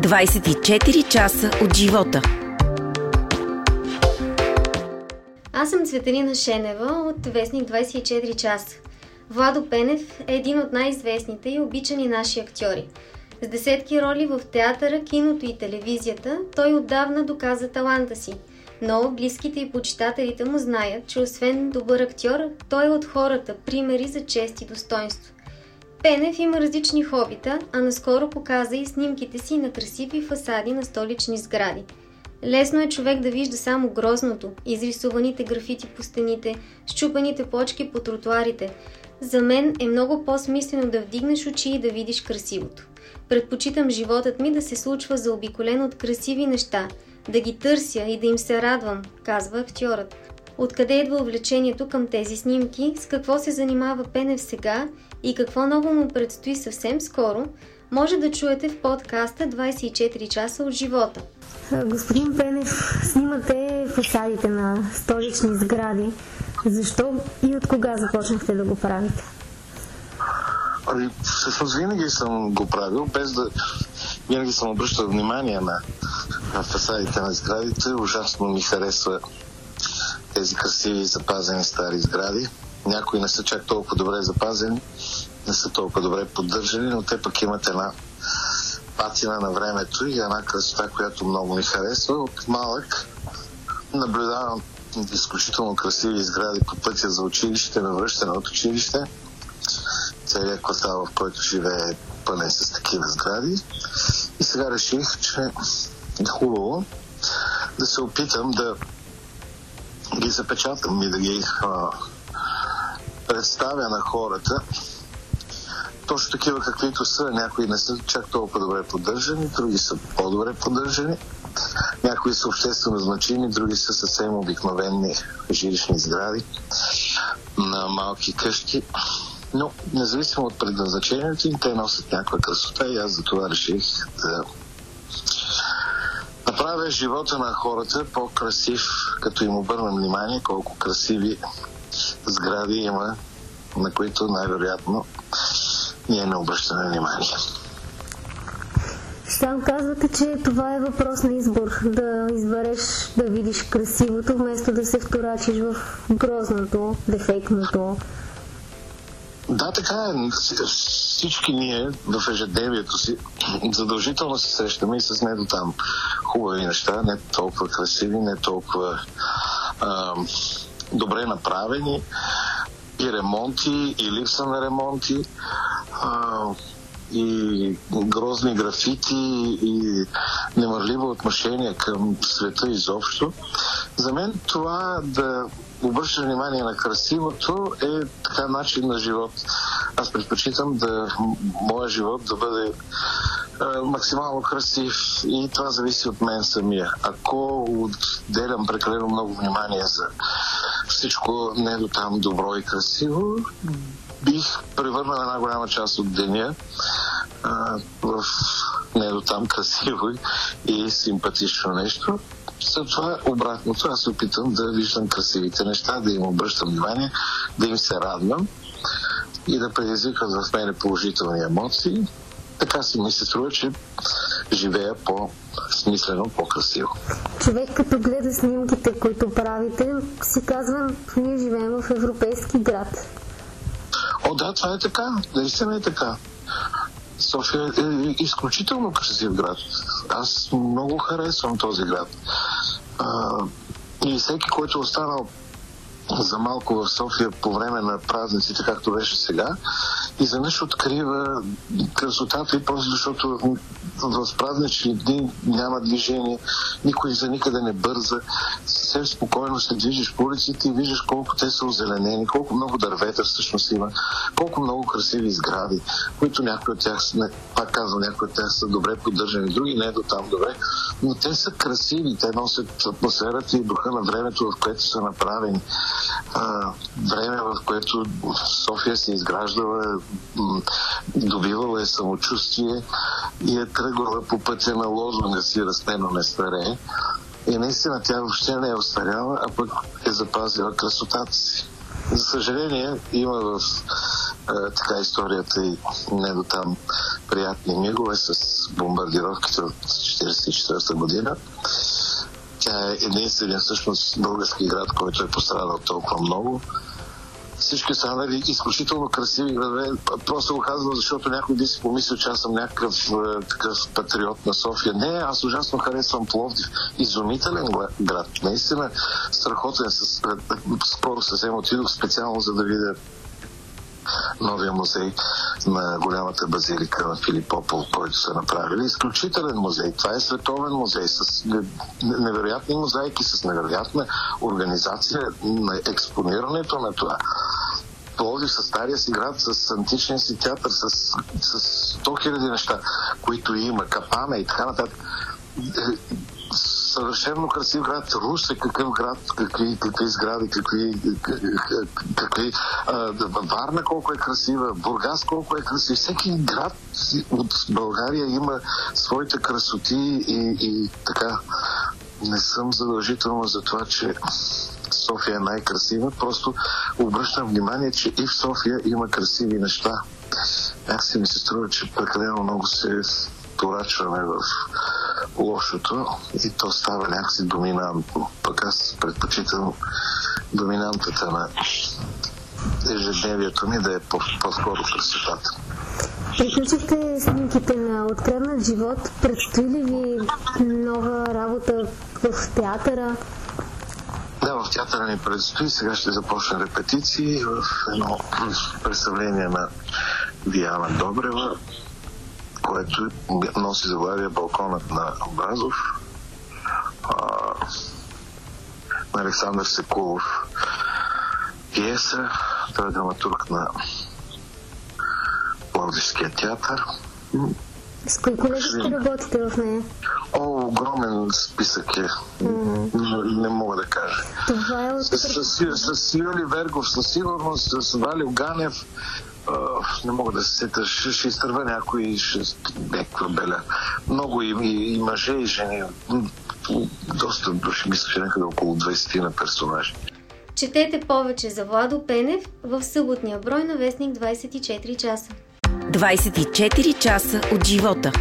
24 часа от живота. Аз съм Цветелина Шенева от Вестник 24 часа. Владо Пенев е един от най-известните и обичани наши актьори. С десетки роли в театъра, киното и телевизията, той отдавна доказа таланта си. Но близките и почитателите му знаят, че освен добър актьор, той е от хората, примери за чест и достоинство. Пенев има различни хобита, а наскоро показа и снимките си на красиви фасади на столични сгради. Лесно е човек да вижда само грозното, изрисуваните графити по стените, щупаните почки по тротуарите. За мен е много по-смислено да вдигнеш очи и да видиш красивото. Предпочитам животът ми да се случва заобиколен от красиви неща, да ги търся и да им се радвам, казва актьорът. Откъде идва увлечението към тези снимки, с какво се занимава Пенев сега и какво ново му предстои съвсем скоро, може да чуете в подкаста 24 часа от живота. Господин Пенев, снимате фасадите на столични сгради. Защо и от кога започнахте да го правите? Ами, всъщност винаги съм го правил, без да... Винаги съм обръщал внимание на, на фасадите на сградите. Ужасно ми харесва тези красиви запазени стари сгради. Някои не са чак толкова добре запазени, не са толкова добре поддържани, но те пък имат една патина на времето и една красота, която много ми харесва. От малък наблюдавам изключително красиви сгради по пътя за училище, на връщане от училище. Целият квартал, в който живее, е пълен с такива сгради. И сега реших, че е хубаво да се опитам да ги запечатам и да ги а, представя на хората точно такива каквито са. Някои не са чак толкова добре поддържани, други са по-добре поддържани. Някои са обществено значими, други са съвсем обикновени жилищни сгради на малки къщи. Но, независимо от предназначението им, те носят някаква красота и аз за това реших да направя живота на хората по-красив, като им обърна внимание колко красиви сгради има, на които най-вероятно ние не обръщаме внимание. Сам казвате, че това е въпрос на избор. Да избереш да видиш красивото, вместо да се вторачиш в грозното, дефектното. Да, така е. Всички ние в ежедневието си задължително се срещаме и с не до там хубави неща, не толкова красиви, не толкова а, добре направени и ремонти, и липса на ремонти, а, и грозни графити, и немърливо отношение към света изобщо. За мен това да обръща внимание на красивото е така начин на живот. Аз предпочитам да моя живот да бъде максимално красив и това зависи от мен самия. Ако отделям прекалено много внимание за всичко не до там добро и красиво, бих превърнал една голяма част от деня а, в не до там красиво и симпатично нещо. това обратното, аз се опитвам да виждам красивите неща, да им обръщам внимание, да им се радвам и да предизвикат в мене положителни емоции. Така си ми се струва, че живея по-смислено, по-красиво. Човек като гледа снимките, които правите, си казва, ние живеем в европейски град. О, да, това е така. Наистина е така. София е изключително красив град. Аз много харесвам този град. А, и всеки, който е останал за малко в София по време на празниците, както беше сега, изведнъж открива красотата и просто защото в празнични дни няма движение, никой за никъде не бърза, съвсем спокойно се движиш по улиците и виждаш колко те са озеленени, колко много дървета всъщност има, колко много красиви сгради, които някои от тях, не, пак казвам, някои от тях са добре поддържани, други не до там добре, но те са красиви, те носят атмосферата и духа на времето, в което са направени. А, време, в което София се изграждала, добивала е самочувствие и е тръгвала по пътя на лозунга си растено не старее. И наистина тя въобще не е остаряла, а пък е запазила красотата си. За съжаление, има в е, така историята и не до там приятни мигове с бомбардировките от 1944 година. Тя е единствения всъщност български град, който е пострадал толкова много всички останали изключително красиви градове. Просто го казвам, защото някой би си помислил, че аз съм някакъв е, такъв патриот на София. Не, аз ужасно харесвам Пловдив. Изумителен град. Наистина страхотен. Скоро съвсем отидох специално за да видя новия музей на голямата базилика на Филипопол, който са направили. Изключителен музей. Това е световен музей с невероятни мозайки, с невероятна организация на експонирането на това. Пловдив с стария си град, с античния си театър, с, с 100 хиляди неща, които има, капана и така нататък съвършено красив град. Русе, какъв град, какви, какви сгради, какви, какви а, Варна колко е красива, Бургас колко е красив. Всеки град от България има своите красоти и, и така. Не съм задължително за това, че София е най-красива, просто обръщам внимание, че и в София има красиви неща. Аз си ми се струва, че прекалено много се порачваме в лошото и то става някакси доминантно. Пък аз предпочитам доминантата на ежедневието ми да е по-скоро красотата. Приключихте снимките на Откраднат живот. Предстои ли ви нова работа в театъра? Да, в театъра ни предстои. Сега ще започна репетиции в едно представление на Диана Добрева което носи заглавие Балконът на Образов на Александър Секулов пиеса. Той е драматург на Пловдивския театър. С кои колеги ще работите в нея? О, огромен списък е. Mm-hmm. Не, мога да кажа. Това е от... С, с, с, с Юли Вергов със сигурност, с Валио Ганев, не мога да се сета, ще, ще изтърва някой, ще някаква беля. Много и, и, и мъже, и жени. Доста души, мисля, че някъде около 20 на персонажи. Четете повече за Владо Пенев в съботния брой на Вестник 24 часа. 24 часа от живота.